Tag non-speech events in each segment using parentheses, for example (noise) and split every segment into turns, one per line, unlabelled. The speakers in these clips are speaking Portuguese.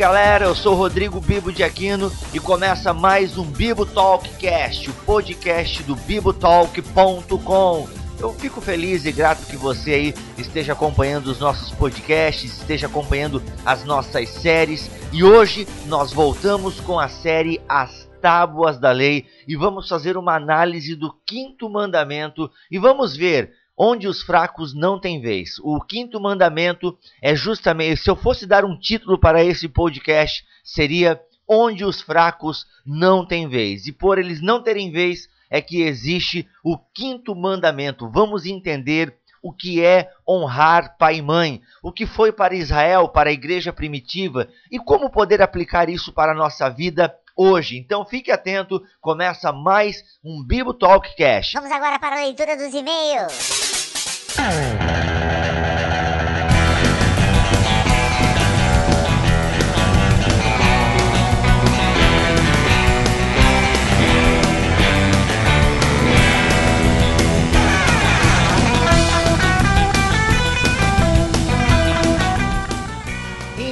galera, eu sou Rodrigo Bibo de Aquino e começa mais um Bibo Talkcast, o podcast do bibotalk.com. Eu fico feliz e grato que você aí esteja acompanhando os nossos podcasts, esteja acompanhando as nossas séries e hoje nós voltamos com a série As Tábuas da Lei e vamos fazer uma análise do quinto mandamento e vamos ver onde os fracos não têm vez. O quinto mandamento é justamente, se eu fosse dar um título para esse podcast, seria onde os fracos não têm vez. E por eles não terem vez é que existe o quinto mandamento. Vamos entender o que é honrar pai e mãe, o que foi para Israel, para a igreja primitiva e como poder aplicar isso para a nossa vida hoje. Então fique atento, começa mais um Bibo Talk Cash.
Vamos agora para a leitura dos e-mails.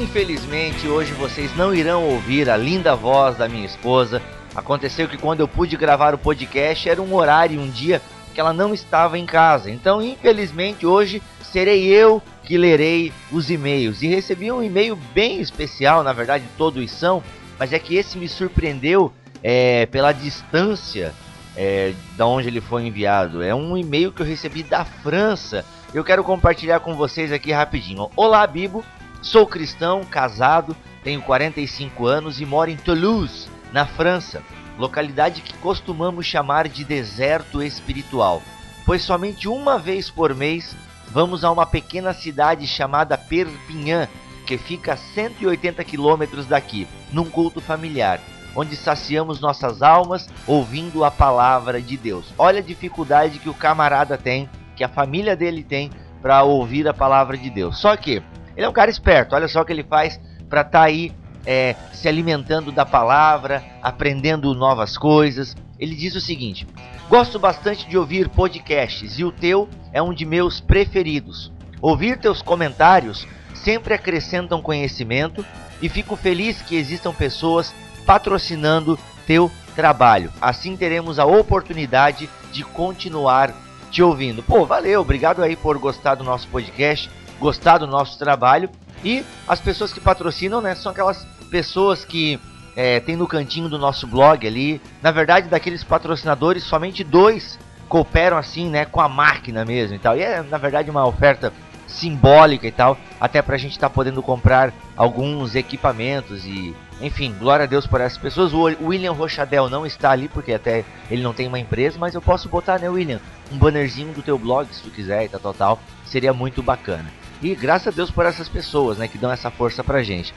Infelizmente, hoje vocês não irão ouvir a linda voz da minha esposa. Aconteceu que quando eu pude gravar o podcast era um horário, um dia que ela não estava em casa. Então, infelizmente, hoje serei eu que lerei os e-mails. E recebi um e-mail bem especial, na verdade, todos são, mas é que esse me surpreendeu é, pela distância é, da onde ele foi enviado. É um e-mail que eu recebi da França. Eu quero compartilhar com vocês aqui rapidinho. Olá, Bibo. Sou cristão, casado, tenho 45 anos e moro em Toulouse, na França, localidade que costumamos chamar de deserto espiritual, pois somente uma vez por mês vamos a uma pequena cidade chamada Perpignan, que fica a 180 quilômetros daqui, num culto familiar, onde saciamos nossas almas ouvindo a palavra de Deus. Olha a dificuldade que o camarada tem, que a família dele tem para ouvir a palavra de Deus. Só que ele é um cara esperto, olha só o que ele faz para estar tá aí é, se alimentando da palavra, aprendendo novas coisas. Ele diz o seguinte: Gosto bastante de ouvir podcasts e o teu é um de meus preferidos. Ouvir teus comentários sempre acrescentam conhecimento e fico feliz que existam pessoas patrocinando teu trabalho. Assim teremos a oportunidade de continuar te ouvindo. Pô, valeu, obrigado aí por gostar do nosso podcast gostar do nosso trabalho. E as pessoas que patrocinam, né, são aquelas pessoas que é, tem no cantinho do nosso blog ali. Na verdade, daqueles patrocinadores, somente dois cooperam assim, né, com a máquina mesmo e tal. E é, na verdade, uma oferta simbólica e tal, até pra gente estar tá podendo comprar alguns equipamentos e, enfim, glória a Deus por essas pessoas. O William Rochadel não está ali porque até ele não tem uma empresa, mas eu posso botar, né, William, um bannerzinho do teu blog se tu quiser e tal, tal, tal. Seria muito bacana. E graças a Deus por essas pessoas, né, que dão essa força pra gente.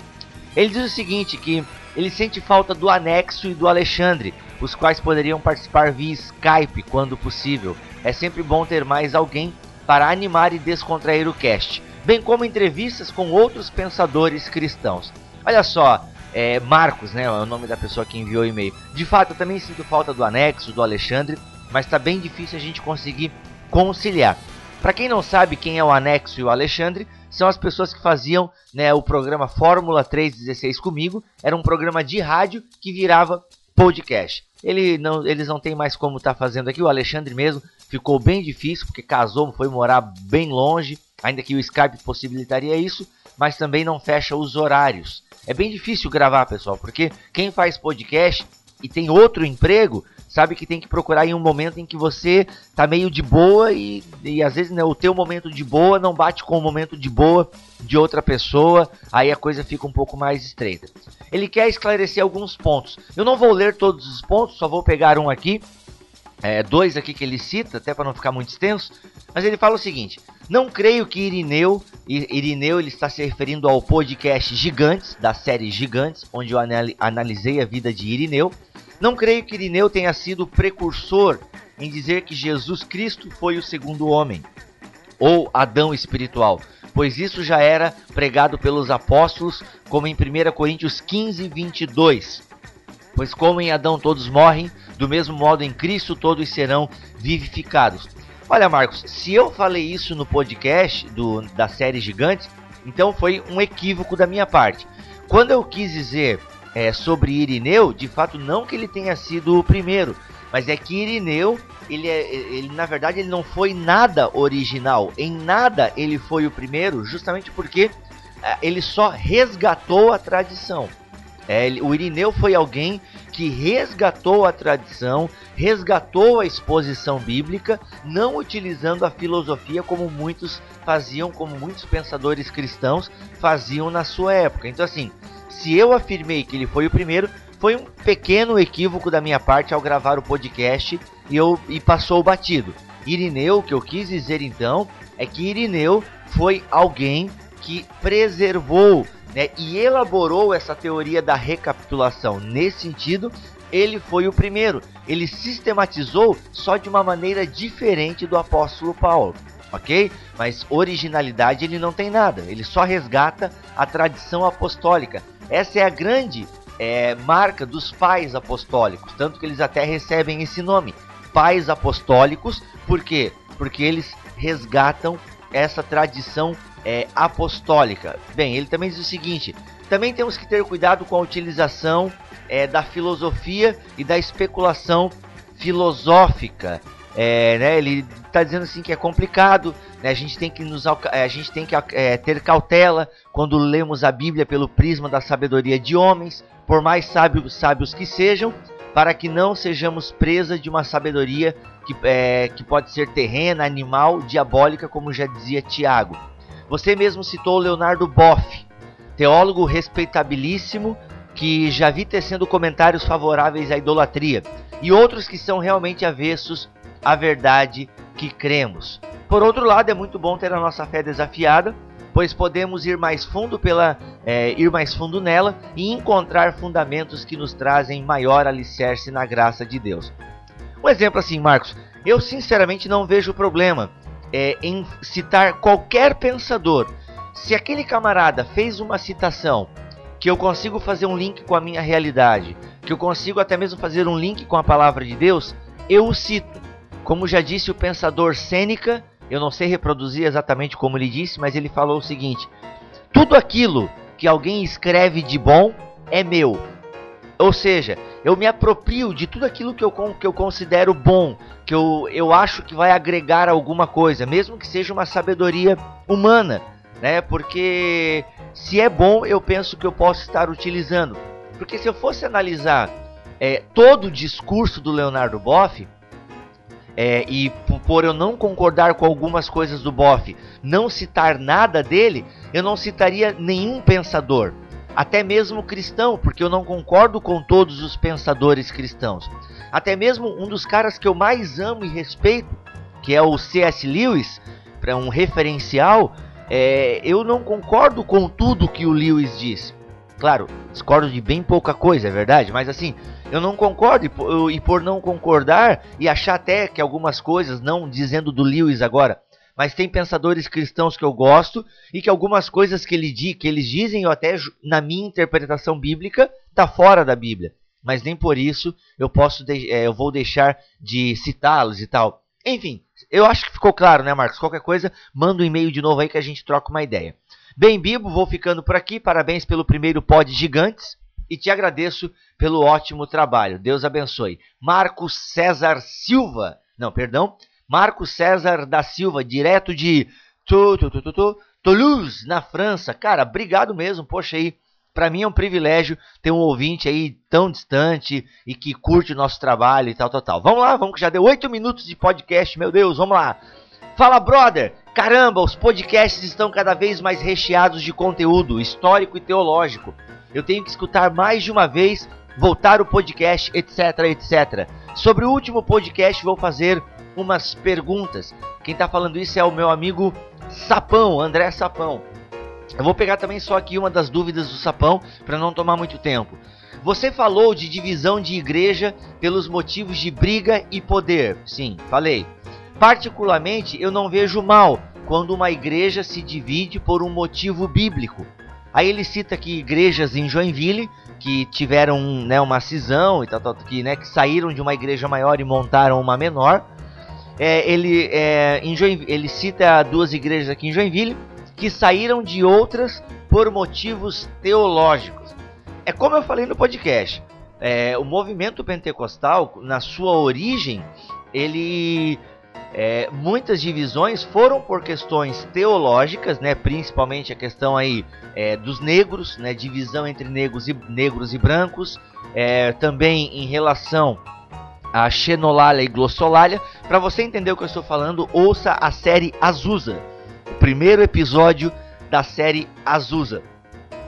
Ele diz o seguinte, que ele sente falta do Anexo e do Alexandre, os quais poderiam participar via Skype quando possível. É sempre bom ter mais alguém para animar e descontrair o cast, bem como entrevistas com outros pensadores cristãos. Olha só, é, Marcos, né, é o nome da pessoa que enviou o e-mail. De fato, eu também sinto falta do Anexo, do Alexandre, mas está bem difícil a gente conseguir conciliar. Para quem não sabe quem é o Anexo e o Alexandre, são as pessoas que faziam né, o programa Fórmula 316 comigo. Era um programa de rádio que virava podcast. Ele não, eles não têm mais como estar tá fazendo aqui. O Alexandre mesmo ficou bem difícil porque casou, foi morar bem longe. Ainda que o Skype possibilitaria isso, mas também não fecha os horários. É bem difícil gravar, pessoal, porque quem faz podcast e tem outro emprego sabe que tem que procurar em um momento em que você tá meio de boa e, e às vezes né, o teu momento de boa não bate com o momento de boa de outra pessoa, aí a coisa fica um pouco mais estreita. Ele quer esclarecer alguns pontos. Eu não vou ler todos os pontos, só vou pegar um aqui, é, dois aqui que ele cita, até para não ficar muito extenso, mas ele fala o seguinte: não creio que Irineu, Irineu ele está se referindo ao podcast Gigantes, da série Gigantes, onde eu analisei a vida de Irineu. Não creio que Irineu tenha sido precursor em dizer que Jesus Cristo foi o segundo homem, ou Adão espiritual, pois isso já era pregado pelos apóstolos, como em 1 Coríntios 15, 22. Pois como em Adão todos morrem, do mesmo modo em Cristo todos serão vivificados. Olha, Marcos, se eu falei isso no podcast do, da série Gigantes, então foi um equívoco da minha parte. quando eu quis dizer é, sobre Irineu, de fato não que ele tenha sido o primeiro, mas é que Irineu, ele, é, ele na verdade ele não foi nada original, em nada ele foi o primeiro, justamente porque é, ele só resgatou a tradição. É, o Irineu foi alguém que resgatou a tradição, resgatou a exposição bíblica, não utilizando a filosofia como muitos faziam, como muitos pensadores cristãos faziam na sua época. Então, assim, se eu afirmei que ele foi o primeiro, foi um pequeno equívoco da minha parte ao gravar o podcast e, eu, e passou batido. Irineu, o que eu quis dizer então, é que Irineu foi alguém que preservou né, e elaborou essa teoria da recapitulação. Nesse sentido, ele foi o primeiro. Ele sistematizou só de uma maneira diferente do apóstolo Paulo ok? Mas originalidade ele não tem nada, ele só resgata a tradição apostólica. Essa é a grande é, marca dos pais apostólicos, tanto que eles até recebem esse nome, pais apostólicos, por quê? Porque eles resgatam essa tradição é, apostólica. Bem, ele também diz o seguinte: também temos que ter cuidado com a utilização é, da filosofia e da especulação filosófica é, né, ele está dizendo assim que é complicado, né, a gente tem que, nos, é, a gente tem que é, ter cautela quando lemos a Bíblia pelo prisma da sabedoria de homens, por mais sábios, sábios que sejam, para que não sejamos presa de uma sabedoria que, é, que pode ser terrena, animal, diabólica, como já dizia Tiago. Você mesmo citou Leonardo Boff, teólogo respeitabilíssimo, que já vi tecendo comentários favoráveis à idolatria, e outros que são realmente avessos a verdade que cremos. Por outro lado, é muito bom ter a nossa fé desafiada, pois podemos ir mais fundo pela é, ir mais fundo nela e encontrar fundamentos que nos trazem maior alicerce na graça de Deus. Um exemplo assim, Marcos, eu sinceramente não vejo problema é, em citar qualquer pensador. Se aquele camarada fez uma citação que eu consigo fazer um link com a minha realidade, que eu consigo até mesmo fazer um link com a palavra de Deus, eu o cito. Como já disse o pensador Sêneca, eu não sei reproduzir exatamente como ele disse, mas ele falou o seguinte: tudo aquilo que alguém escreve de bom é meu. Ou seja, eu me aproprio de tudo aquilo que eu, que eu considero bom, que eu, eu acho que vai agregar alguma coisa, mesmo que seja uma sabedoria humana, né? Porque se é bom, eu penso que eu posso estar utilizando. Porque se eu fosse analisar é, todo o discurso do Leonardo Boff, é, e por eu não concordar com algumas coisas do Boff, não citar nada dele, eu não citaria nenhum pensador, até mesmo cristão, porque eu não concordo com todos os pensadores cristãos. Até mesmo um dos caras que eu mais amo e respeito, que é o C.S. Lewis, para um referencial, é, eu não concordo com tudo que o Lewis diz. Claro, discordo de bem pouca coisa, é verdade, mas assim, eu não concordo, e por, não concordar, e achar até que algumas coisas, não dizendo do Lewis agora, mas tem pensadores cristãos que eu gosto, e que algumas coisas que, ele, que eles dizem, ou até na minha interpretação bíblica, tá fora da Bíblia. Mas nem por isso eu posso é, eu vou deixar de citá-los e tal. Enfim, eu acho que ficou claro, né, Marcos? Qualquer coisa, manda um e-mail de novo aí que a gente troca uma ideia. Bem, Bibo, vou ficando por aqui. Parabéns pelo primeiro pod gigantes e te agradeço pelo ótimo trabalho. Deus abençoe. Marcos César Silva, não, perdão, Marcos César da Silva, direto de Toulouse, na França. Cara, obrigado mesmo, poxa aí. Para mim é um privilégio ter um ouvinte aí tão distante e que curte o nosso trabalho e tal, tal, tal. Vamos lá, vamos que já deu oito minutos de podcast, meu Deus, vamos lá. Fala, brother! Caramba, os podcasts estão cada vez mais recheados de conteúdo histórico e teológico eu tenho que escutar mais de uma vez, voltar o podcast, etc, etc. Sobre o último podcast vou fazer umas perguntas. Quem está falando isso é o meu amigo Sapão, André Sapão. Eu vou pegar também só aqui uma das dúvidas do Sapão para não tomar muito tempo. Você falou de divisão de igreja pelos motivos de briga e poder. Sim, falei. Particularmente, eu não vejo mal quando uma igreja se divide por um motivo bíblico. Aí ele cita aqui igrejas em Joinville que tiveram né, uma cisão e tal, que, né, que saíram de uma igreja maior e montaram uma menor. É, ele, é, em ele cita duas igrejas aqui em Joinville que saíram de outras por motivos teológicos. É como eu falei no podcast. É, o movimento pentecostal, na sua origem, ele é, muitas divisões foram por questões teológicas, né, principalmente a questão aí é, dos negros, né, divisão entre negros e, negros e brancos, é, também em relação a xenolalia e glossolalia. Para você entender o que eu estou falando, ouça a série Azusa, o primeiro episódio da série Azusa,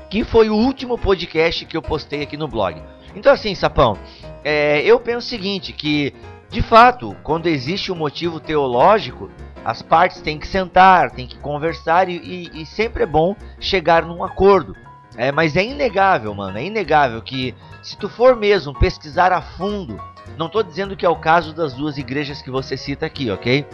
que foi o último podcast que eu postei aqui no blog. Então assim, Sapão, é, eu penso o seguinte, que de fato, quando existe um motivo teológico, as partes têm que sentar, têm que conversar e, e, e sempre é bom chegar num acordo. É, mas é inegável, mano, é inegável que se tu for mesmo pesquisar a fundo não estou dizendo que é o caso das duas igrejas que você cita aqui, ok?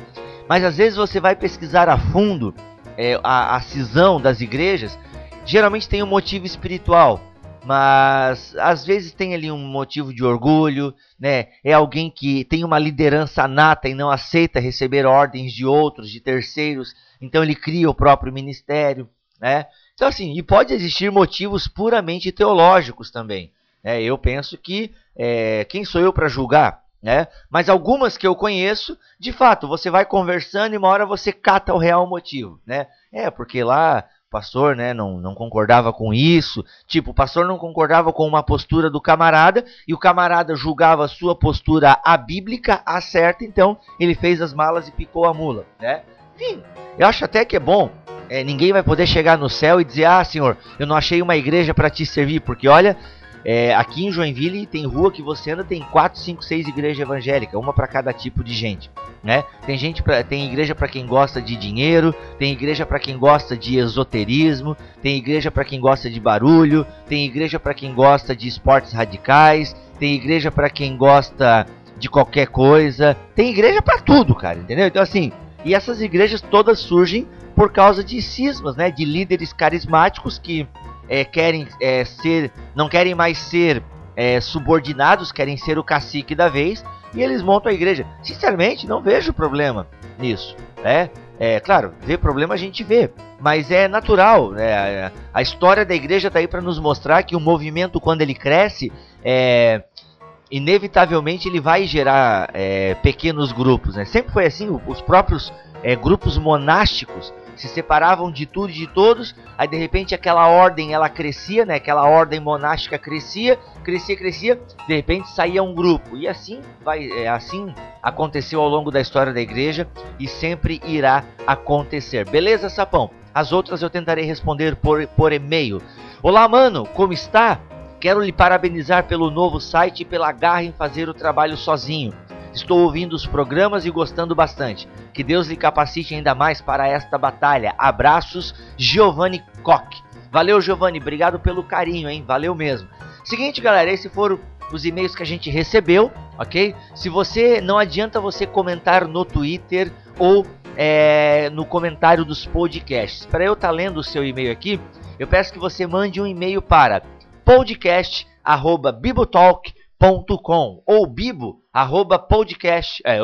Mas às vezes você vai pesquisar a fundo é, a, a cisão das igrejas, geralmente tem um motivo espiritual, mas às vezes tem ali um motivo de orgulho, né? É alguém que tem uma liderança nata e não aceita receber ordens de outros, de terceiros, então ele cria o próprio ministério, né? Então assim, e pode existir motivos puramente teológicos também. Né? Eu penso que é, quem sou eu para julgar? Né? Mas algumas que eu conheço, de fato, você vai conversando e uma hora você cata o real motivo. Né? É, porque lá pastor né, não, não concordava com isso. Tipo, o pastor não concordava com uma postura do camarada e o camarada julgava sua postura a bíblica, a certa, então ele fez as malas e picou a mula. Né? Enfim, eu acho até que é bom. É, ninguém vai poder chegar no céu e dizer: Ah, senhor, eu não achei uma igreja para te servir, porque olha, é, aqui em Joinville tem rua que você anda, tem 4, 5, 6 igrejas evangélicas, uma para cada tipo de gente. Né? Tem gente pra, tem igreja para quem gosta de dinheiro, tem igreja para quem gosta de esoterismo, tem igreja para quem gosta de barulho, tem igreja para quem gosta de esportes radicais, tem igreja para quem gosta de qualquer coisa, tem igreja para tudo, cara, entendeu? Então assim, e essas igrejas todas surgem por causa de cismas, né, de líderes carismáticos que é, querem é, ser, não querem mais ser é, subordinados, querem ser o cacique da vez e eles montam a igreja. Sinceramente, não vejo problema nisso, né? É claro, ver problema a gente vê, mas é natural. Né? A história da igreja está aí para nos mostrar que o movimento, quando ele cresce, é, inevitavelmente ele vai gerar é, pequenos grupos. Né? Sempre foi assim. Os próprios é, grupos monásticos se separavam de tudo e de todos, aí de repente aquela ordem ela crescia, né? Aquela ordem monástica crescia, crescia, crescia, de repente saía um grupo. E assim vai, é, assim aconteceu ao longo da história da igreja e sempre irá acontecer. Beleza, Sapão? As outras eu tentarei responder por, por e-mail. Olá, mano, como está? Quero lhe parabenizar pelo novo site e pela garra em fazer o trabalho sozinho. Estou ouvindo os programas e gostando bastante. Que Deus lhe capacite ainda mais para esta batalha. Abraços, Giovanni Koch. Valeu, Giovanni. Obrigado pelo carinho, hein? Valeu mesmo. Seguinte, galera, esses foram os e-mails que a gente recebeu, ok? Se você não adianta você comentar no Twitter ou é, no comentário dos podcasts. Para eu estar tá lendo o seu e-mail aqui, eu peço que você mande um e-mail para podcast@bibotalk.com ou bibo arroba podcast, é,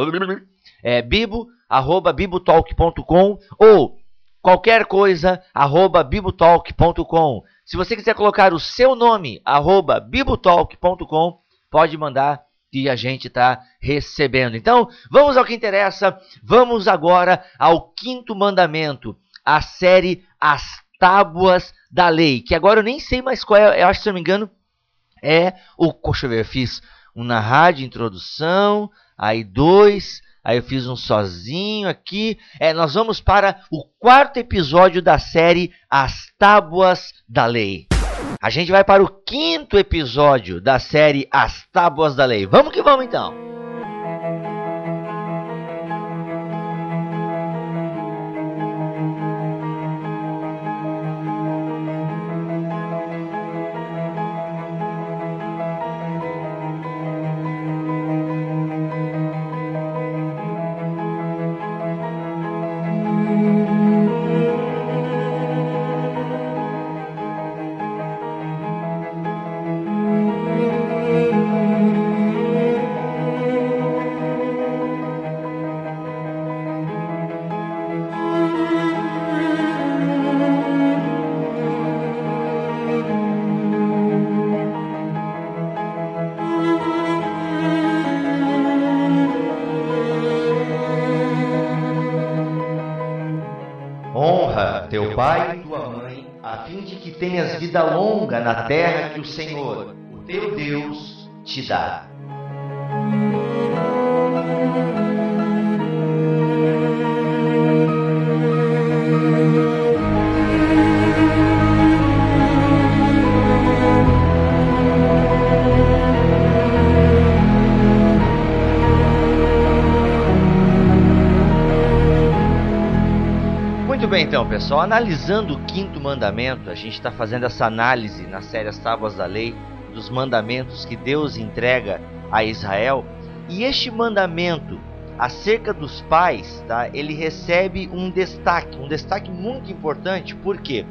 é bibo, arroba bibotalk.com ou qualquer coisa, arroba bibotalk.com. Se você quiser colocar o seu nome, arroba bibotalk.com, pode mandar que a gente está recebendo. Então, vamos ao que interessa. Vamos agora ao quinto mandamento, a série As Tábuas da Lei, que agora eu nem sei mais qual é, eu acho, se não me engano, é o... Deixa eu ver, eu fiz um na rádio, introdução, aí dois, aí eu fiz um sozinho aqui. É, nós vamos para o quarto episódio da série As Tábuas da Lei. A gente vai para o quinto episódio da série As Tábuas da Lei. Vamos que vamos então. Na terra que o Senhor, o teu Deus, te dá. Muito bem, então, pessoal. Analisando o quinto mandamento, a gente está fazendo essa análise na série As Tábuas da Lei dos mandamentos que Deus entrega a Israel. E este mandamento acerca dos pais, tá? Ele recebe um destaque, um destaque muito importante. Por quê?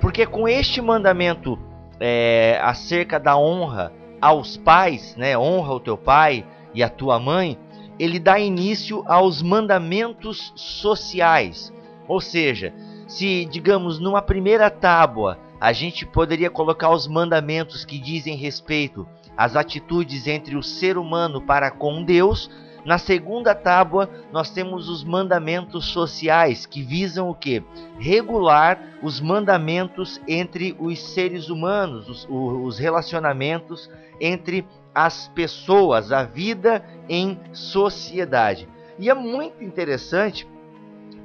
Porque com este mandamento é, acerca da honra aos pais, né? Honra o teu pai e a tua mãe. Ele dá início aos mandamentos sociais ou seja, se, digamos, numa primeira tábua a gente poderia colocar os mandamentos que dizem respeito às atitudes entre o ser humano para com Deus, na segunda tábua nós temos os mandamentos sociais que visam o que? Regular os mandamentos entre os seres humanos, os, os relacionamentos entre as pessoas, a vida em sociedade. E é muito interessante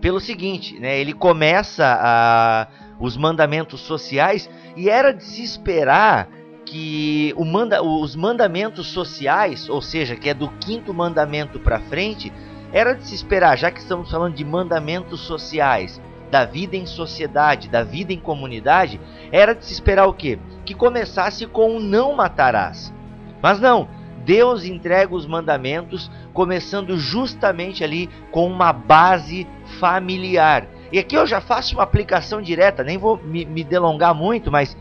pelo seguinte, né? Ele começa a, os mandamentos sociais e era de se esperar que manda, os mandamentos sociais, ou seja, que é do quinto mandamento para frente, era de se esperar, já que estamos falando de mandamentos sociais, da vida em sociedade, da vida em comunidade, era de se esperar o quê? Que começasse com o não matarás. Mas não, Deus entrega os mandamentos começando justamente ali com uma base familiar. E aqui eu já faço uma aplicação direta, nem vou me, me delongar muito, mas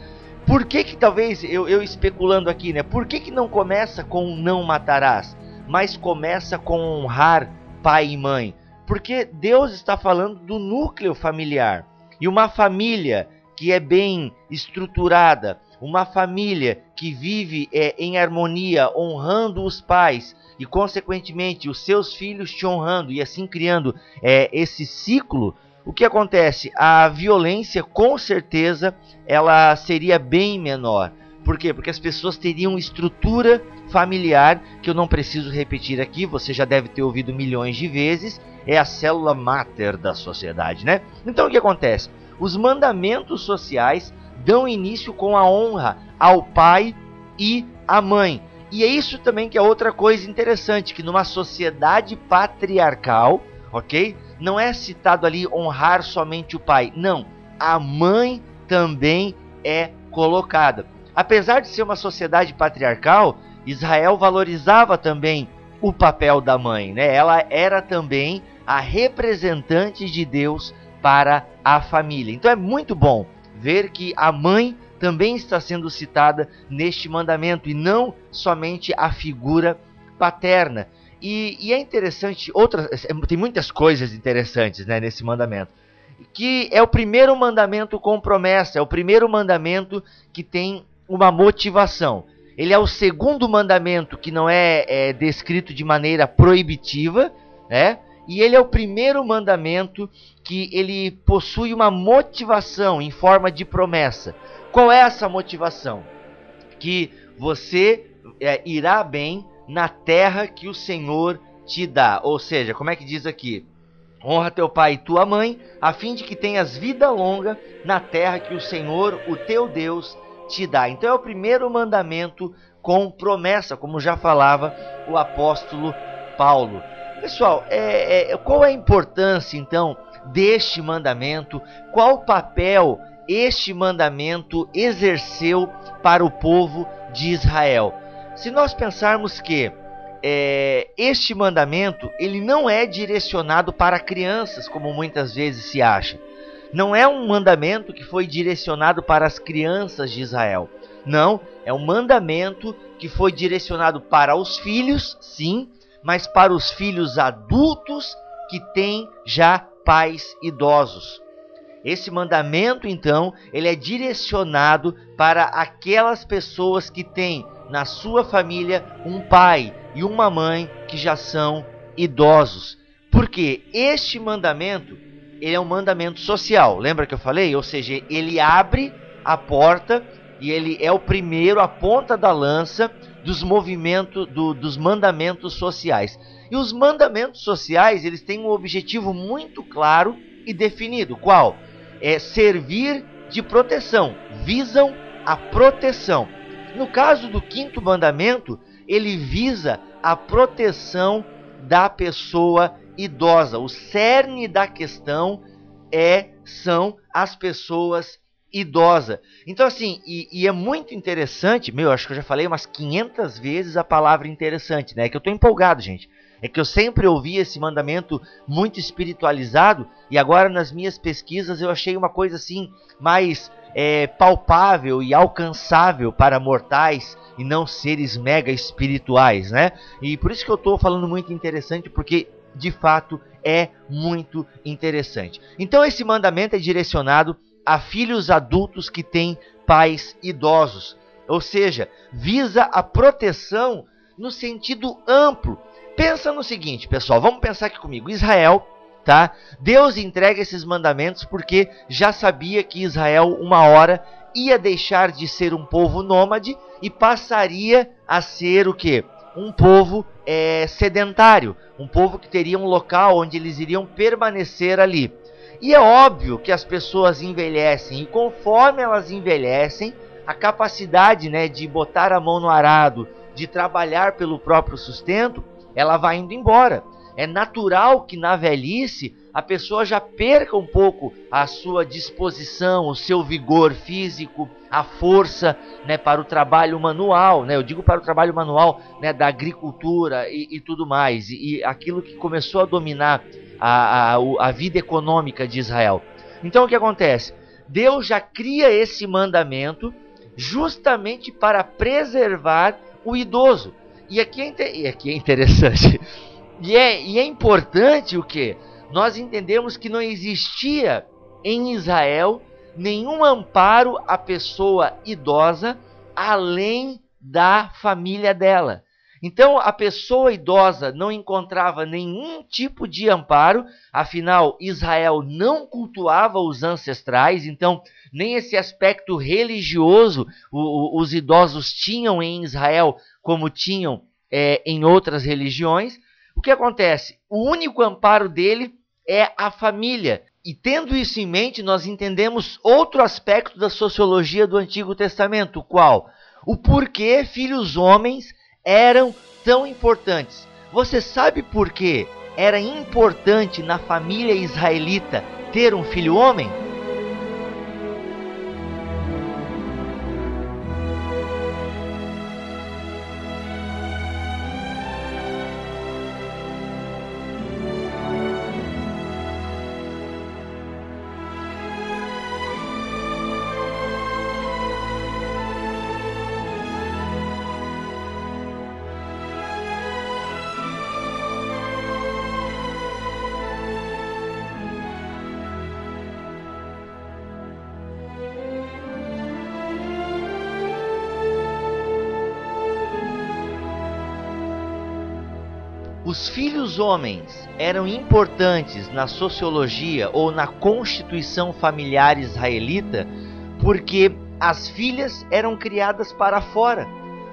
por que que talvez eu, eu especulando aqui, né? Por que que não começa com não matarás, mas começa com honrar pai e mãe? Porque Deus está falando do núcleo familiar. E uma família que é bem estruturada, uma família que vive é, em harmonia, honrando os pais e, consequentemente, os seus filhos te honrando e assim criando é, esse ciclo, o que acontece? A violência, com certeza, ela seria bem menor. Por quê? Porque as pessoas teriam estrutura familiar, que eu não preciso repetir aqui, você já deve ter ouvido milhões de vezes, é a célula máter da sociedade, né? Então o que acontece? Os mandamentos sociais dão início com a honra ao pai e à mãe. E é isso também que é outra coisa interessante, que numa sociedade patriarcal, ok? Não é citado ali honrar somente o pai. Não, a mãe também é colocada. Apesar de ser uma sociedade patriarcal, Israel valorizava também o papel da mãe, né? Ela era também a representante de Deus para a família. Então é muito bom ver que a mãe também está sendo citada neste mandamento e não somente a figura paterna. E, e é interessante, outras, é, tem muitas coisas interessantes né, nesse mandamento. Que é o primeiro mandamento com promessa, é o primeiro mandamento que tem uma motivação. Ele é o segundo mandamento que não é, é descrito de maneira proibitiva, né? E ele é o primeiro mandamento que ele possui uma motivação em forma de promessa. Qual é essa motivação? Que você é, irá bem na terra que o Senhor te dá. Ou seja, como é que diz aqui? Honra teu pai e tua mãe, a fim de que tenhas vida longa na terra que o Senhor, o teu Deus, te dá. Então é o primeiro mandamento com promessa, como já falava o apóstolo Paulo. Pessoal, é, é, qual é a importância então deste mandamento? Qual o papel este mandamento exerceu para o povo de Israel? Se nós pensarmos que é, este mandamento ele não é direcionado para crianças, como muitas vezes se acha. Não é um mandamento que foi direcionado para as crianças de Israel. Não, é um mandamento que foi direcionado para os filhos, sim, mas para os filhos adultos que têm já pais idosos. Esse mandamento, então, ele é direcionado para aquelas pessoas que têm na sua família um pai e uma mãe que já são idosos. Porque este mandamento ele é um mandamento social. Lembra que eu falei? Ou seja, ele abre a porta e ele é o primeiro, a ponta da lança dos movimentos, do, dos mandamentos sociais. E os mandamentos sociais, eles têm um objetivo muito claro e definido. Qual? É servir de proteção. Visam a proteção. No caso do quinto mandamento, ele visa a proteção da pessoa idosa. O cerne da questão é são as pessoas idosas. Então assim, e, e, é muito interessante, meu, acho que eu já falei umas 500 vezes a palavra interessante, né? É que eu tô empolgado, gente. É que eu sempre ouvi esse mandamento muito espiritualizado e agora nas minhas pesquisas eu achei uma coisa assim mais é, palpável e alcançável para mortais e não seres mega espirituais, né? E por isso que eu estou falando muito interessante, porque de fato é muito interessante. Então esse mandamento é direcionado a filhos adultos que têm pais idosos, ou seja, visa a proteção no sentido amplo. Pensa no seguinte, pessoal, vamos pensar aqui comigo. Israel tá? Deus entrega esses mandamentos porque já sabia que Israel uma hora ia deixar de ser um povo nômade e passaria a ser o que? Um povo é, sedentário, um povo que teria um local onde eles iriam permanecer ali. E é óbvio que as pessoas envelhecem e conforme elas envelhecem, a capacidade né, de botar a mão no arado, de trabalhar pelo próprio sustento, ela vai indo embora é natural que na velhice a pessoa já perca um pouco a sua disposição, o seu vigor físico, a força né, para o trabalho manual. Né? Eu digo para o trabalho manual né, da agricultura e, e tudo mais, e, e, aquilo que começou a dominar a, a, a vida econômica de Israel. Então o que acontece? Deus já cria esse mandamento justamente para preservar o idoso. E aqui é, e aqui é interessante. (laughs) E é, e é importante o que? Nós entendemos que não existia em Israel nenhum amparo à pessoa idosa além da família dela. Então a pessoa idosa não encontrava nenhum tipo de amparo, afinal Israel não cultuava os ancestrais, então nem esse aspecto religioso o, o, os idosos tinham em Israel como tinham é, em outras religiões. O que acontece? O único amparo dele é a família. E tendo isso em mente, nós entendemos outro aspecto da sociologia do Antigo Testamento, qual? O porquê filhos homens eram tão importantes. Você sabe por que era importante na família israelita ter um filho homem? Os filhos homens eram importantes na sociologia ou na constituição familiar israelita porque as filhas eram criadas para fora.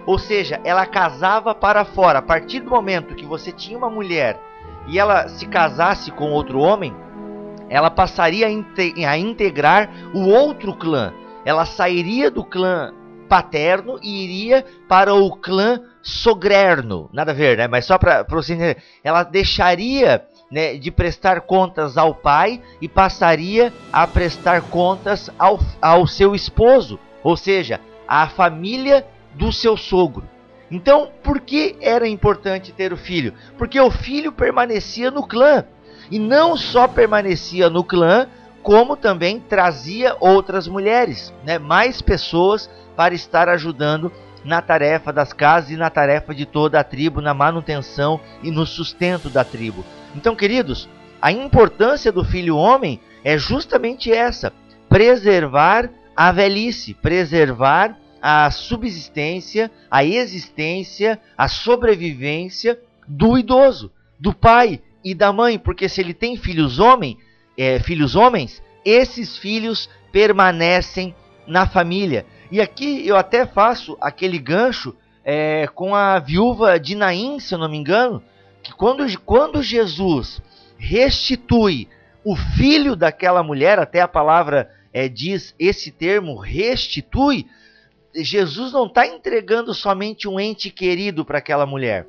Ou seja, ela casava para fora. A partir do momento que você tinha uma mulher e ela se casasse com outro homem, ela passaria a integrar o outro clã. Ela sairia do clã paterno e iria para o clã sogrerno. Nada a ver, né? Mas só para você entender. Ela deixaria né, de prestar contas ao pai e passaria a prestar contas ao, ao seu esposo, ou seja, à família do seu sogro. Então, por que era importante ter o filho? Porque o filho permanecia no clã. E não só permanecia no clã, como também trazia outras mulheres, né? mais pessoas para estar ajudando na tarefa das casas e na tarefa de toda a tribo, na manutenção e no sustento da tribo. Então, queridos, a importância do filho homem é justamente essa: preservar a velhice, preservar a subsistência, a existência, a sobrevivência do idoso, do pai e da mãe, porque se ele tem filhos homem, é, filhos homens, esses filhos permanecem na família. E aqui eu até faço aquele gancho é, com a viúva de Naim, se eu não me engano, que quando, quando Jesus restitui o filho daquela mulher, até a palavra é, diz esse termo, restitui, Jesus não está entregando somente um ente querido para aquela mulher.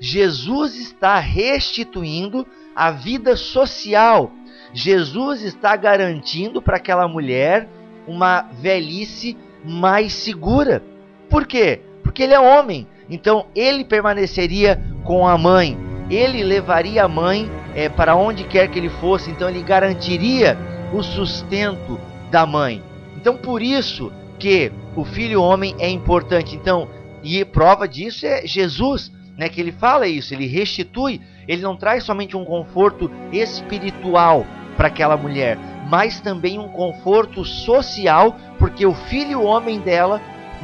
Jesus está restituindo a vida social. Jesus está garantindo para aquela mulher uma velhice mais segura. Por quê? Porque ele é homem. Então ele permaneceria com a mãe. Ele levaria a mãe é, para onde quer que ele fosse. Então ele garantiria o sustento da mãe. Então por isso que o filho homem é importante. Então, e prova disso é Jesus, né, que ele fala isso, ele restitui, ele não traz somente um conforto espiritual para aquela mulher, mas também um conforto social, porque o filho homem dela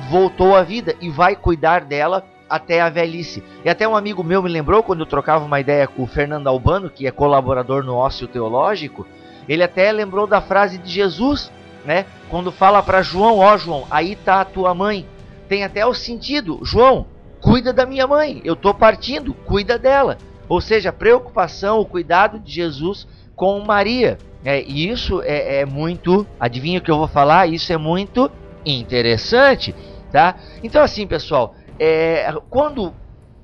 voltou à vida e vai cuidar dela até a velhice. E até um amigo meu me lembrou quando eu trocava uma ideia com o Fernando Albano, que é colaborador no Ócio Teológico, ele até lembrou da frase de Jesus, né? Quando fala para João, ó oh, João, aí está a tua mãe. Tem até o sentido, João, cuida da minha mãe, eu estou partindo, cuida dela. Ou seja, a preocupação, o cuidado de Jesus com Maria. É, e isso é, é muito, adivinha o que eu vou falar? Isso é muito interessante, tá? Então assim, pessoal, é, quando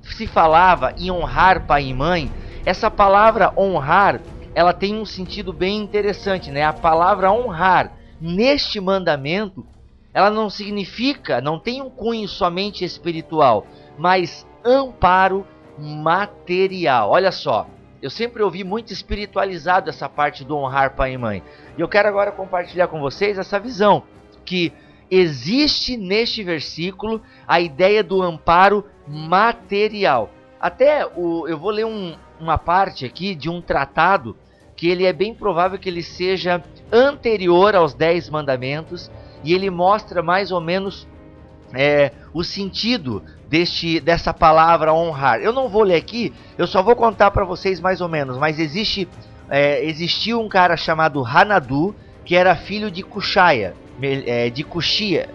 se falava em honrar pai e mãe, essa palavra honrar, ela tem um sentido bem interessante, né? A palavra honrar neste mandamento, ela não significa, não tem um cunho somente espiritual, mas amparo material. Olha só, eu sempre ouvi muito espiritualizado essa parte do honrar pai e mãe. E eu quero agora compartilhar com vocês essa visão que existe neste versículo a ideia do amparo material. Até o, eu vou ler um, uma parte aqui de um tratado que ele é bem provável que ele seja anterior aos Dez Mandamentos e ele mostra mais ou menos é, o sentido deste, dessa palavra honrar. Eu não vou ler aqui, eu só vou contar para vocês mais ou menos, mas existe é, existiu um cara chamado Hanadu que era filho de Kushaya, é, de Kushia,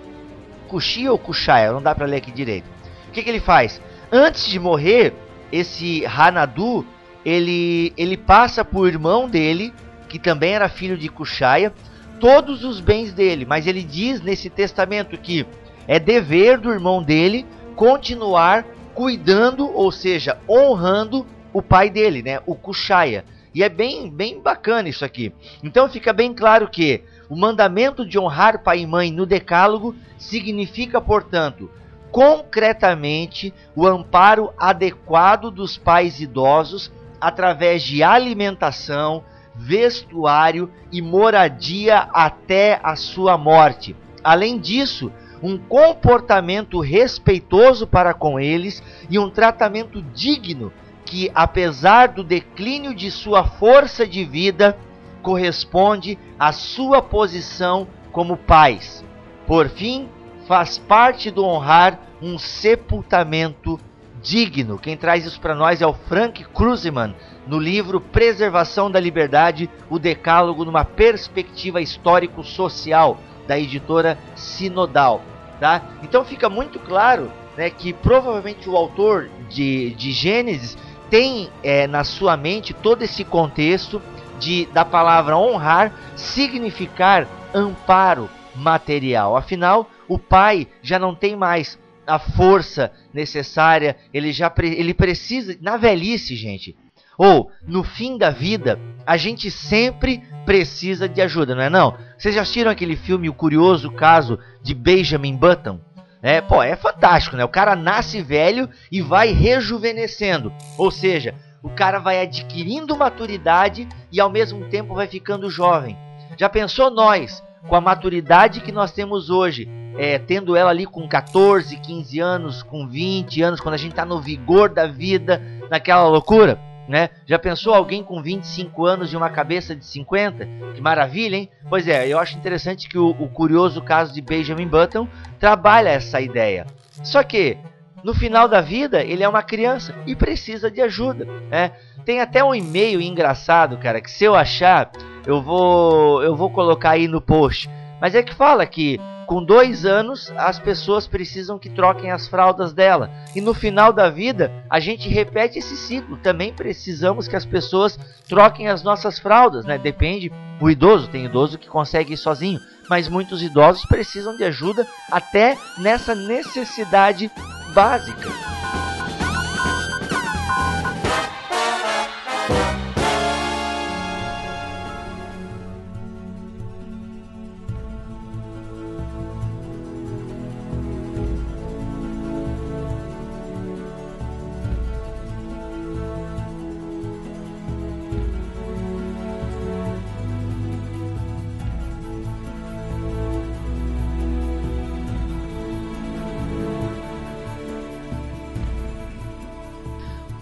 Kushia ou Kushaya, não dá para ler aqui direito. O que, que ele faz? Antes de morrer, esse Hanadu ele, ele passa para o irmão dele, que também era filho de Cuxaia, todos os bens dele, mas ele diz nesse testamento que é dever do irmão dele continuar cuidando, ou seja, honrando o pai dele, né, o Cuxaia. E é bem, bem bacana isso aqui. Então fica bem claro que o mandamento de honrar pai e mãe no decálogo significa, portanto, concretamente o amparo adequado dos pais idosos através de alimentação, vestuário e moradia até a sua morte. Além disso, um comportamento respeitoso para com eles e um tratamento digno que, apesar do declínio de sua força de vida, corresponde à sua posição como pais. Por fim, faz parte do honrar um sepultamento digno. Quem traz isso para nós é o Frank Kruseman, no livro Preservação da Liberdade, o Decálogo numa perspectiva histórico-social, da editora Sinodal. Tá? Então fica muito claro né, que provavelmente o autor de, de Gênesis tem é, na sua mente todo esse contexto de, da palavra honrar significar amparo material. Afinal, o pai já não tem mais a força necessária, ele já ele precisa na velhice, gente. Ou no fim da vida, a gente sempre precisa de ajuda, não é não? Vocês já assistiram aquele filme O Curioso Caso de Benjamin Button? É, pô, é fantástico, né? O cara nasce velho e vai rejuvenescendo. Ou seja, o cara vai adquirindo maturidade e ao mesmo tempo vai ficando jovem. Já pensou nós, com a maturidade que nós temos hoje, é, tendo ela ali com 14, 15 anos, com 20 anos, quando a gente está no vigor da vida, naquela loucura, né? Já pensou alguém com 25 anos e uma cabeça de 50? Que maravilha, hein? Pois é, eu acho interessante que o, o curioso caso de Benjamin Button trabalha essa ideia. Só que no final da vida, ele é uma criança e precisa de ajuda. Né? Tem até um e-mail engraçado, cara, que se eu achar, eu vou, eu vou colocar aí no post. Mas é que fala que com dois anos as pessoas precisam que troquem as fraldas dela. E no final da vida a gente repete esse ciclo. Também precisamos que as pessoas troquem as nossas fraldas, né? Depende. O idoso tem idoso que consegue ir sozinho, mas muitos idosos precisam de ajuda até nessa necessidade básica.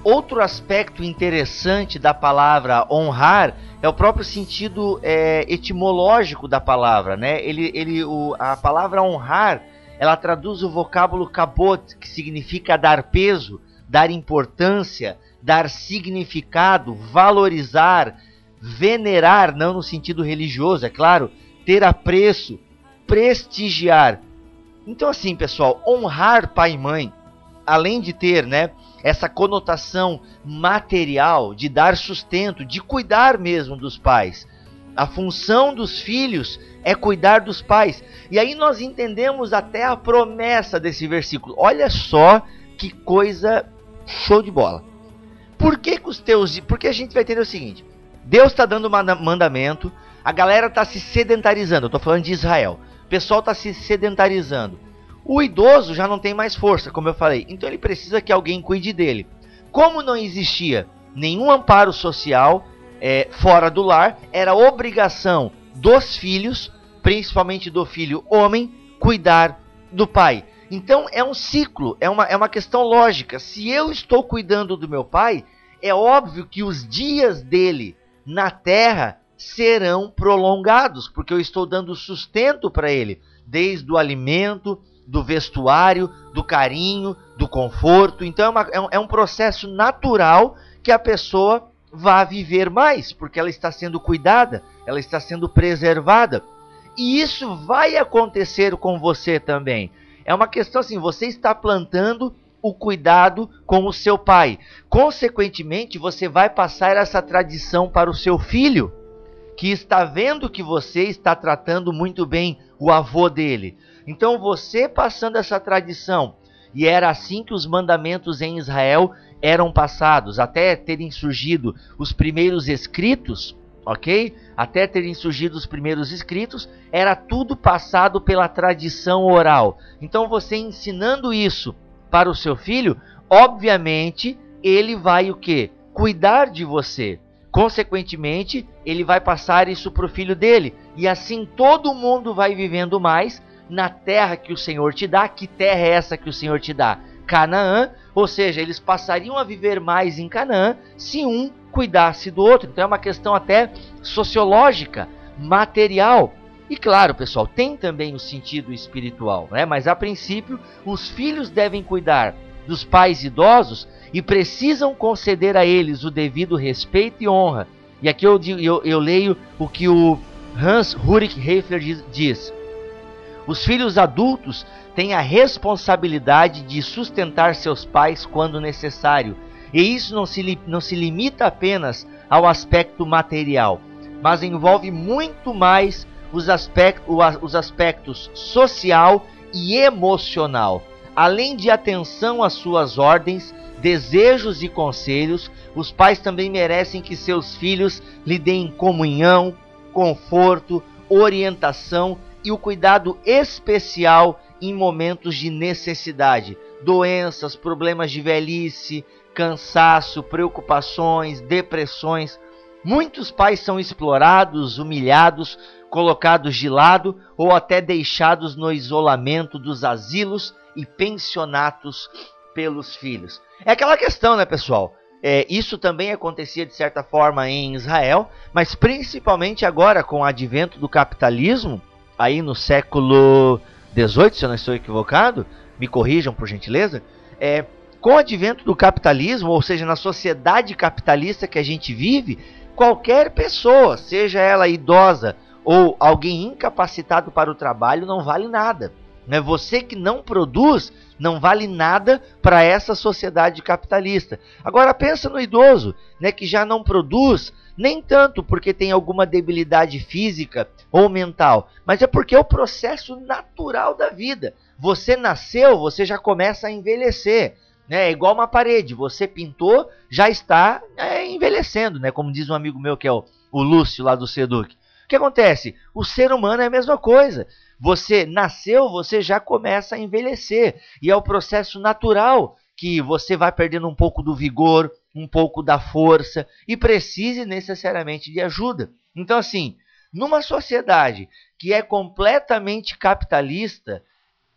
Outro aspecto interessante da palavra honrar é o próprio sentido é, etimológico da palavra, né? Ele, ele, o, a palavra honrar, ela traduz o vocábulo kabot, que significa dar peso, dar importância, dar significado, valorizar, venerar, não no sentido religioso, é claro, ter apreço, prestigiar. Então assim, pessoal, honrar pai e mãe, além de ter, né, essa conotação material de dar sustento, de cuidar mesmo dos pais. A função dos filhos é cuidar dos pais. E aí nós entendemos até a promessa desse versículo. Olha só que coisa show de bola. Por que, que os teus. Porque a gente vai entender o seguinte: Deus está dando mandamento, a galera está se sedentarizando. Eu estou falando de Israel. O pessoal está se sedentarizando. O idoso já não tem mais força, como eu falei, então ele precisa que alguém cuide dele. Como não existia nenhum amparo social é, fora do lar, era obrigação dos filhos, principalmente do filho homem, cuidar do pai. Então é um ciclo, é uma, é uma questão lógica. Se eu estou cuidando do meu pai, é óbvio que os dias dele na terra serão prolongados, porque eu estou dando sustento para ele, desde o alimento, do vestuário, do carinho, do conforto. Então é, uma, é, um, é um processo natural que a pessoa vá viver mais, porque ela está sendo cuidada, ela está sendo preservada. E isso vai acontecer com você também. É uma questão assim, você está plantando o cuidado com o seu pai. Consequentemente, você vai passar essa tradição para o seu filho, que está vendo que você está tratando muito bem o avô dele. Então você passando essa tradição, e era assim que os mandamentos em Israel eram passados, até terem surgido os primeiros escritos, ok? Até terem surgido os primeiros escritos, era tudo passado pela tradição oral. Então você ensinando isso para o seu filho, obviamente ele vai o que? Cuidar de você. Consequentemente, ele vai passar isso para o filho dele. E assim todo mundo vai vivendo mais na terra que o Senhor te dá. Que terra é essa que o Senhor te dá? Canaã, ou seja, eles passariam a viver mais em Canaã se um cuidasse do outro. Então é uma questão até sociológica, material. E claro, pessoal, tem também o sentido espiritual, né? mas a princípio os filhos devem cuidar dos pais idosos e precisam conceder a eles o devido respeito e honra. E aqui eu, eu, eu leio o que o Hans Ulrich Heifler diz: os filhos adultos têm a responsabilidade de sustentar seus pais quando necessário. E isso não se, não se limita apenas ao aspecto material, mas envolve muito mais os, os aspectos social e emocional. Além de atenção às suas ordens, desejos e conselhos, os pais também merecem que seus filhos lhe deem comunhão, conforto, orientação e o cuidado especial em momentos de necessidade, doenças, problemas de velhice, cansaço, preocupações, depressões. Muitos pais são explorados, humilhados, colocados de lado ou até deixados no isolamento dos asilos e pensionatos pelos filhos. É aquela questão, né, pessoal? É, isso também acontecia de certa forma em Israel, mas principalmente agora com o advento do capitalismo, aí no século XVIII, se eu não estou equivocado, me corrijam por gentileza, é, com o advento do capitalismo, ou seja, na sociedade capitalista que a gente vive, qualquer pessoa, seja ela idosa ou alguém incapacitado para o trabalho, não vale nada. Né? Você que não produz não vale nada para essa sociedade capitalista. Agora pensa no idoso, né, que já não produz, nem tanto porque tem alguma debilidade física ou mental, mas é porque é o processo natural da vida. Você nasceu, você já começa a envelhecer. Né? É igual uma parede, você pintou, já está é, envelhecendo, né? como diz um amigo meu que é o, o Lúcio lá do Seduc. O que acontece? O ser humano é a mesma coisa. Você nasceu, você já começa a envelhecer. E é o processo natural que você vai perdendo um pouco do vigor, um pouco da força e precise necessariamente de ajuda. Então, assim, numa sociedade que é completamente capitalista,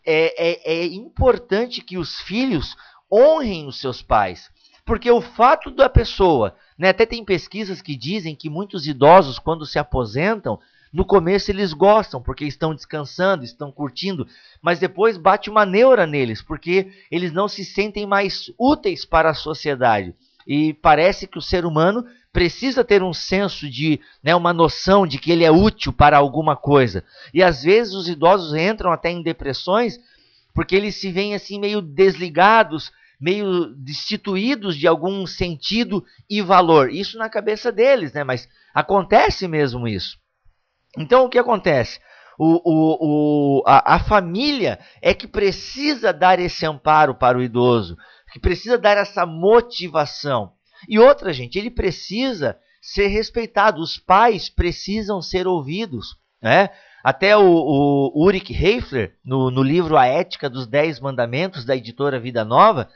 é, é, é importante que os filhos honrem os seus pais. Porque o fato da pessoa, né, até tem pesquisas que dizem que muitos idosos, quando se aposentam, no começo eles gostam, porque estão descansando, estão curtindo, mas depois bate uma neura neles, porque eles não se sentem mais úteis para a sociedade. E parece que o ser humano precisa ter um senso de, né, uma noção de que ele é útil para alguma coisa. E às vezes os idosos entram até em depressões porque eles se veem assim meio desligados, meio destituídos de algum sentido e valor. Isso na cabeça deles, né? Mas acontece mesmo isso. Então o que acontece? O, o, o, a, a família é que precisa dar esse amparo para o idoso, que precisa dar essa motivação. E outra, gente, ele precisa ser respeitado. Os pais precisam ser ouvidos. Né? Até o, o Ulrich Heifler, no, no livro A Ética dos Dez Mandamentos, da editora Vida Nova,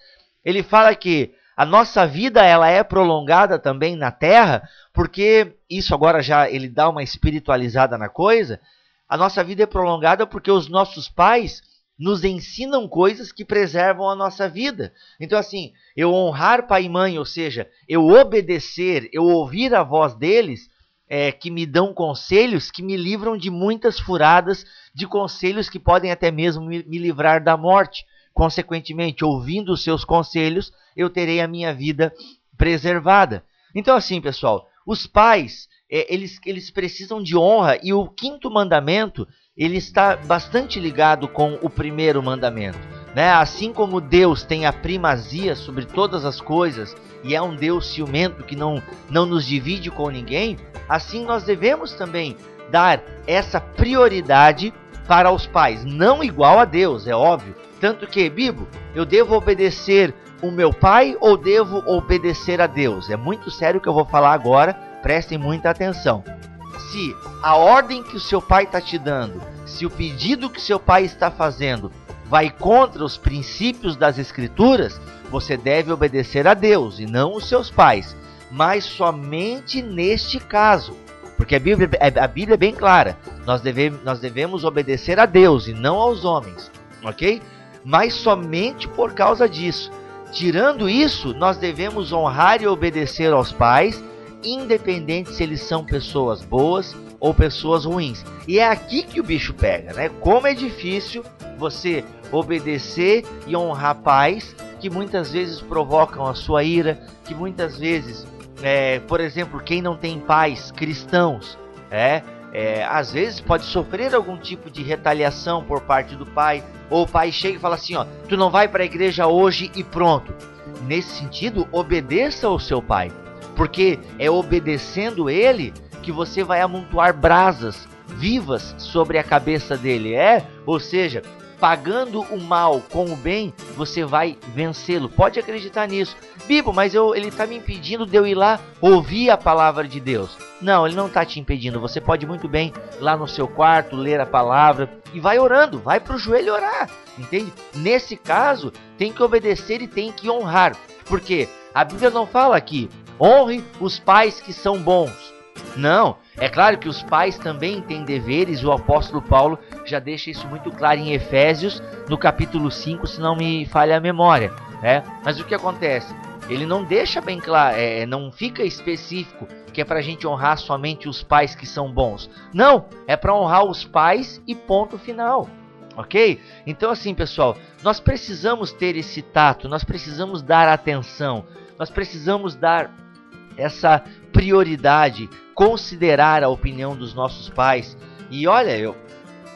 ele fala que a nossa vida ela é prolongada também na Terra, porque isso agora já ele dá uma espiritualizada na coisa. A nossa vida é prolongada porque os nossos pais nos ensinam coisas que preservam a nossa vida. Então, assim, eu honrar pai e mãe, ou seja, eu obedecer, eu ouvir a voz deles, é, que me dão conselhos que me livram de muitas furadas, de conselhos que podem até mesmo me, me livrar da morte. Consequentemente, ouvindo os seus conselhos, eu terei a minha vida preservada. Então, assim, pessoal, os pais, é, eles, eles precisam de honra e o quinto mandamento, ele está bastante ligado com o primeiro mandamento. Né? Assim como Deus tem a primazia sobre todas as coisas e é um Deus ciumento que não, não nos divide com ninguém, assim nós devemos também dar essa prioridade para os pais, não igual a Deus, é óbvio, tanto que, Bibo, eu devo obedecer o meu pai ou devo obedecer a Deus? É muito sério o que eu vou falar agora, prestem muita atenção. Se a ordem que o seu pai está te dando, se o pedido que seu pai está fazendo vai contra os princípios das Escrituras, você deve obedecer a Deus e não os seus pais, mas somente neste caso. Porque a Bíblia, a Bíblia é bem clara, nós devemos, nós devemos obedecer a Deus e não aos homens, ok? mas somente por causa disso. Tirando isso, nós devemos honrar e obedecer aos pais, independente se eles são pessoas boas ou pessoas ruins. E é aqui que o bicho pega, né? Como é difícil você obedecer e honrar pais que muitas vezes provocam a sua ira, que muitas vezes, é, por exemplo, quem não tem pais cristãos, é, é, às vezes pode sofrer algum tipo de retaliação por parte do pai, ou o pai chega e fala assim: ó, tu não vai para a igreja hoje e pronto. Nesse sentido, obedeça ao seu pai, porque é obedecendo ele que você vai amontoar brasas vivas sobre a cabeça dele. É, ou seja, pagando o mal com o bem, você vai vencê-lo. Pode acreditar nisso. Bibo, mas eu, ele está me impedindo de eu ir lá ouvir a palavra de Deus. Não, ele não está te impedindo. Você pode muito bem lá no seu quarto ler a palavra e vai orando, vai para o joelho orar, entende? Nesse caso, tem que obedecer e tem que honrar, porque a Bíblia não fala aqui honre os pais que são bons. Não, é claro que os pais também têm deveres, o apóstolo Paulo já deixa isso muito claro em Efésios, no capítulo 5, se não me falha a memória. Né? Mas o que acontece? Ele não deixa bem claro, é, não fica específico que é para a gente honrar somente os pais que são bons. Não, é para honrar os pais e ponto final. Ok? Então, assim, pessoal, nós precisamos ter esse tato, nós precisamos dar atenção, nós precisamos dar essa prioridade, considerar a opinião dos nossos pais. E olha, eu,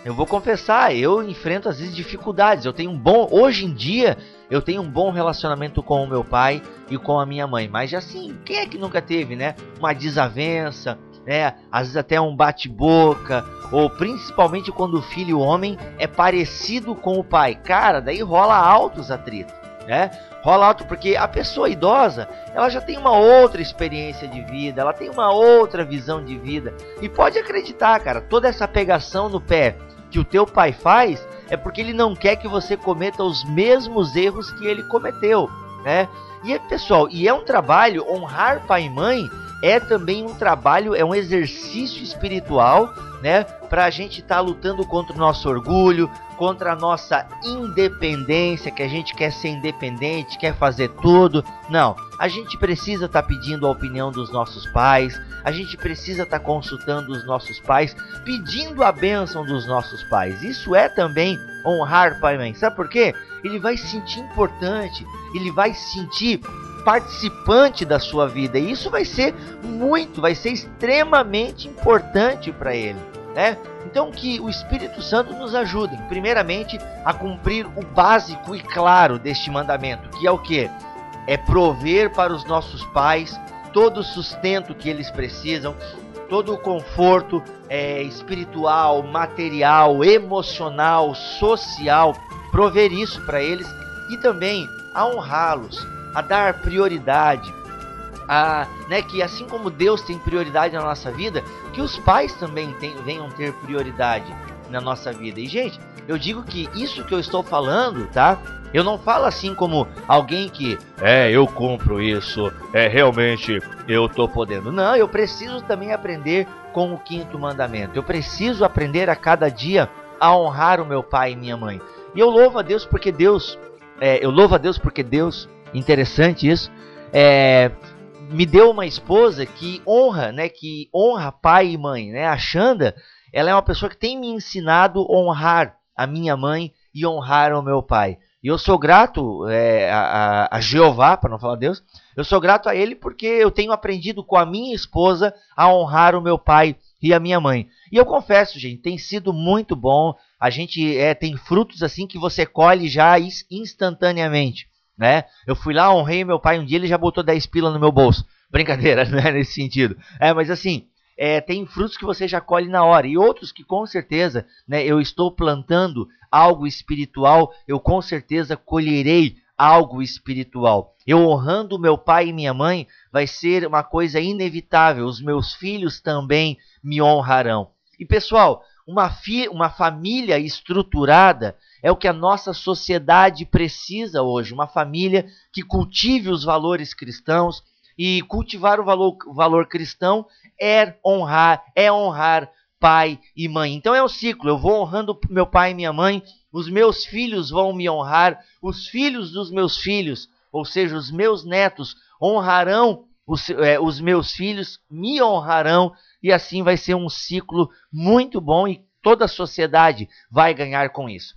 eu vou confessar, eu enfrento às vezes dificuldades. Eu tenho um bom, hoje em dia, eu tenho um bom relacionamento com o meu pai e com a minha mãe. Mas assim, quem é que nunca teve, né? Uma desavença, né? Às vezes até um bate-boca, ou principalmente quando o filho homem é parecido com o pai. Cara, daí rola altos atritos, né? Rola alto porque a pessoa idosa, ela já tem uma outra experiência de vida, ela tem uma outra visão de vida. E pode acreditar, cara, toda essa pegação no pé que o teu pai faz é porque ele não quer que você cometa os mesmos erros que ele cometeu, né? E pessoal, e é um trabalho honrar pai e mãe é também um trabalho, é um exercício espiritual, né? Para a gente estar tá lutando contra o nosso orgulho, contra a nossa independência, que a gente quer ser independente, quer fazer tudo. Não, a gente precisa estar tá pedindo a opinião dos nossos pais, a gente precisa estar tá consultando os nossos pais, pedindo a bênção dos nossos pais. Isso é também honrar pai e mãe. Sabe por quê? Ele vai se sentir importante, ele vai se sentir participante da sua vida. E isso vai ser muito, vai ser extremamente importante para ele. Né? Então que o Espírito Santo nos ajude, primeiramente, a cumprir o básico e claro deste mandamento, que é o que? É prover para os nossos pais todo o sustento que eles precisam, todo o conforto é, espiritual, material, emocional, social, prover isso para eles e também a honrá-los, a dar prioridade, a, né, que assim como Deus tem prioridade na nossa vida, que os pais também tem, venham ter prioridade na nossa vida. E gente, eu digo que isso que eu estou falando, tá? Eu não falo assim como alguém que é, eu compro isso, é realmente eu tô podendo. Não, eu preciso também aprender com o quinto mandamento. Eu preciso aprender a cada dia a honrar o meu pai e minha mãe. E eu louvo a Deus porque Deus, é, eu louvo a Deus porque Deus interessante isso. É, me deu uma esposa que honra, né, que honra pai e mãe, né? A Xanda, ela é uma pessoa que tem me ensinado a honrar a minha mãe e honrar o meu pai. E eu sou grato é, a, a, Jeová, para não falar Deus, eu sou grato a ele porque eu tenho aprendido com a minha esposa a honrar o meu pai e a minha mãe. E eu confesso, gente, tem sido muito bom. A gente é, tem frutos assim que você colhe já instantaneamente né? Eu fui lá, honrei meu pai um dia, ele já botou 10 pila no meu bolso. (laughs) Brincadeira, né? Nesse sentido. É, mas assim, é, tem frutos que você já colhe na hora e outros que com certeza, né? Eu estou plantando algo espiritual, eu com certeza colherei algo espiritual. Eu honrando meu pai e minha mãe vai ser uma coisa inevitável. Os meus filhos também me honrarão. E pessoal, uma, fi uma família estruturada é o que a nossa sociedade precisa hoje. Uma família que cultive os valores cristãos. E cultivar o valor, valor cristão é honrar, é honrar pai e mãe. Então é um ciclo. Eu vou honrando meu pai e minha mãe, os meus filhos vão me honrar, os filhos dos meus filhos, ou seja, os meus netos, honrarão os, é, os meus filhos, me honrarão, e assim vai ser um ciclo muito bom e toda a sociedade vai ganhar com isso.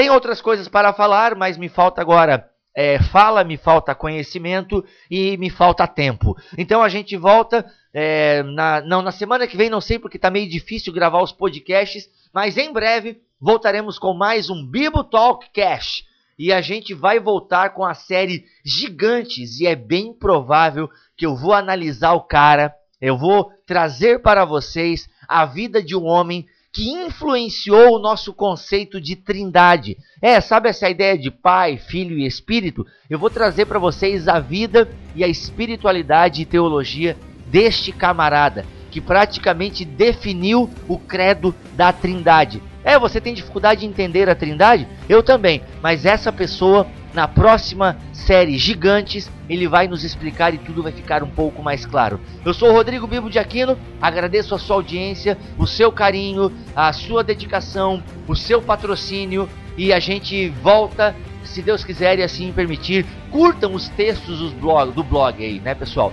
Tem outras coisas para falar, mas me falta agora é, fala, me falta conhecimento e me falta tempo. Então a gente volta é, na, não, na semana que vem, não sei porque está meio difícil gravar os podcasts, mas em breve voltaremos com mais um Bibo Talk Cash. E a gente vai voltar com a série Gigantes, e é bem provável que eu vou analisar o cara, eu vou trazer para vocês a vida de um homem que influenciou o nosso conceito de trindade. É, sabe essa ideia de Pai, Filho e Espírito? Eu vou trazer para vocês a vida e a espiritualidade e teologia deste camarada que praticamente definiu o credo da trindade. É, você tem dificuldade de entender a trindade? Eu também, mas essa pessoa na próxima série Gigantes, ele vai nos explicar e tudo vai ficar um pouco mais claro. Eu sou o Rodrigo Bibo de Aquino, agradeço a sua audiência, o seu carinho, a sua dedicação, o seu patrocínio e a gente volta, se Deus quiser e assim permitir. Curtam os textos do blog, do blog aí, né, pessoal?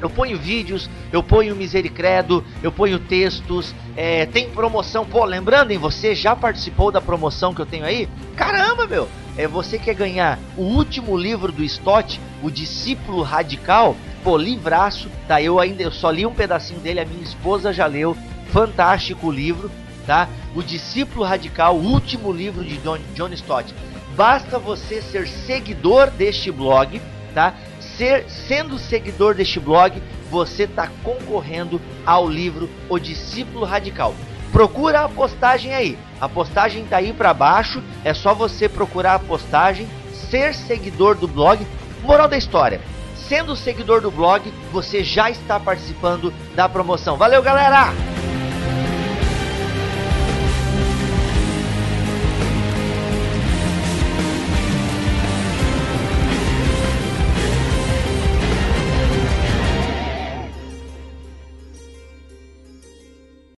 Eu ponho vídeos, eu ponho misericredo, eu ponho textos, é, tem promoção. Pô, lembrando, hein, você já participou da promoção que eu tenho aí? Caramba, meu! É, você quer ganhar o último livro do Stott, O Discípulo Radical? Pô, livraço, tá? Eu ainda eu só li um pedacinho dele, a minha esposa já leu. Fantástico livro, tá? O Discípulo Radical, o último livro de John, John Stott. Basta você ser seguidor deste blog, tá? Ser, sendo seguidor deste blog, você está concorrendo ao livro O Discípulo Radical. Procura a postagem aí. A postagem tá aí para baixo. É só você procurar a postagem, ser seguidor do blog. Moral da história: sendo seguidor do blog, você já está participando da promoção. Valeu, galera!